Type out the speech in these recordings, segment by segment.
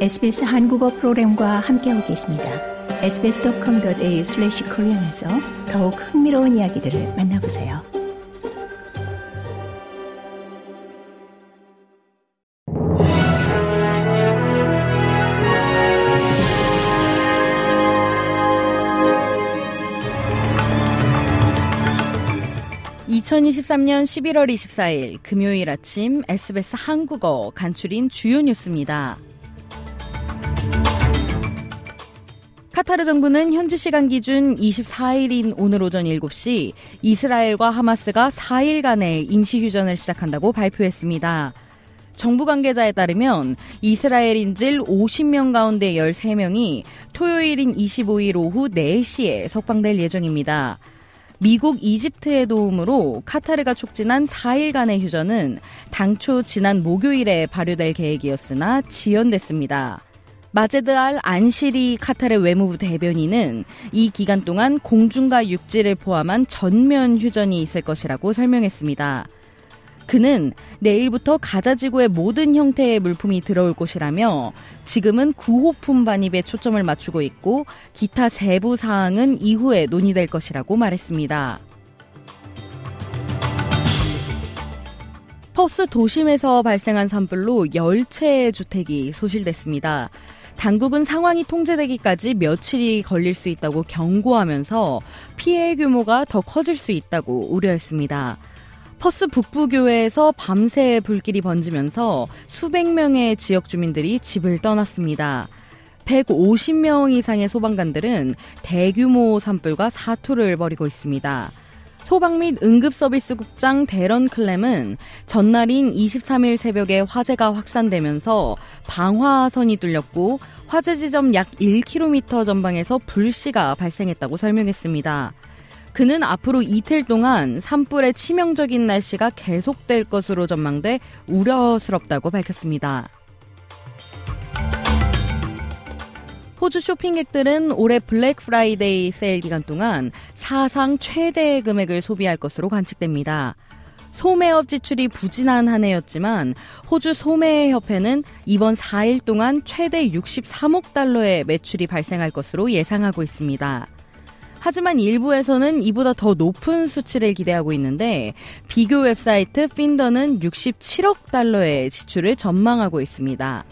SBS 한국어 프로그램과 함께하고 계십니다. sbs.com.au/korean에서 더욱 흥미로운 이야기들을 만나보세요. (2023년 11월 24일) 금요일 아침 SBS 한국어 간추린 주요 뉴스입니다. 카타르 정부는 현지 시간 기준 24일인 오늘 오전 7시 이스라엘과 하마스가 4일간의 임시휴전을 시작한다고 발표했습니다. 정부 관계자에 따르면 이스라엘인질 50명 가운데 13명이 토요일인 25일 오후 4시에 석방될 예정입니다. 미국, 이집트의 도움으로 카타르가 촉진한 4일간의 휴전은 당초 지난 목요일에 발효될 계획이었으나 지연됐습니다. 마제드 알 안시리 카타르 외무부 대변인은 이 기간 동안 공중과 육지를 포함한 전면 휴전이 있을 것이라고 설명했습니다. 그는 내일부터 가자 지구의 모든 형태의 물품이 들어올 것이라며 지금은 구호품 반입에 초점을 맞추고 있고 기타 세부 사항은 이후에 논의될 것이라고 말했습니다. 퍼스 도심에서 발생한 산불로 열 채의 주택이 소실됐습니다. 당국은 상황이 통제되기까지 며칠이 걸릴 수 있다고 경고하면서 피해 규모가 더 커질 수 있다고 우려했습니다. 퍼스 북부교회에서 밤새 불길이 번지면서 수백 명의 지역 주민들이 집을 떠났습니다. 150명 이상의 소방관들은 대규모 산불과 사투를 벌이고 있습니다. 소방 및 응급서비스국장 데런 클램은 전날인 23일 새벽에 화재가 확산되면서 방화선이 뚫렸고 화재 지점 약 1km 전방에서 불씨가 발생했다고 설명했습니다. 그는 앞으로 이틀 동안 산불의 치명적인 날씨가 계속될 것으로 전망돼 우려스럽다고 밝혔습니다. 호주 쇼핑객들은 올해 블랙 프라이데이 세일 기간 동안 사상 최대의 금액을 소비할 것으로 관측됩니다. 소매업 지출이 부진한 한 해였지만 호주 소매협회는 이번 4일 동안 최대 63억 달러의 매출이 발생할 것으로 예상하고 있습니다. 하지만 일부에서는 이보다 더 높은 수치를 기대하고 있는데 비교 웹사이트 핀더는 67억 달러의 지출을 전망하고 있습니다.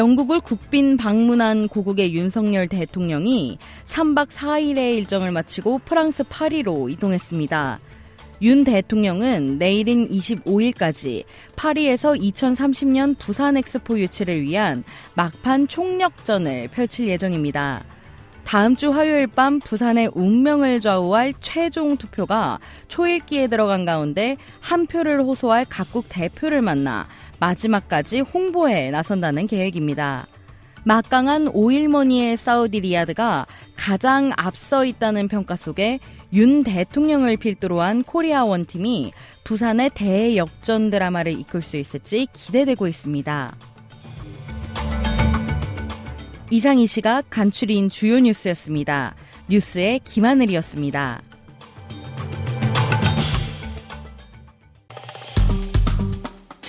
영국을 국빈 방문한 고국의 윤석열 대통령이 3박 4일의 일정을 마치고 프랑스 파리로 이동했습니다. 윤 대통령은 내일인 25일까지 파리에서 2030년 부산 엑스포 유치를 위한 막판 총력전을 펼칠 예정입니다. 다음 주 화요일 밤 부산의 운명을 좌우할 최종 투표가 초읽기에 들어간 가운데 한 표를 호소할 각국 대표를 만나 마지막까지 홍보에 나선다는 계획입니다. 막강한 오일머니의 사우디 리야드가 가장 앞서 있다는 평가 속에 윤 대통령을 필두로 한 코리아 원팀이 부산의 대역전 드라마를 이끌 수 있을지 기대되고 있습니다. 이상 이 시각 간추린 주요 뉴스였습니다. 뉴스의 김하늘이었습니다.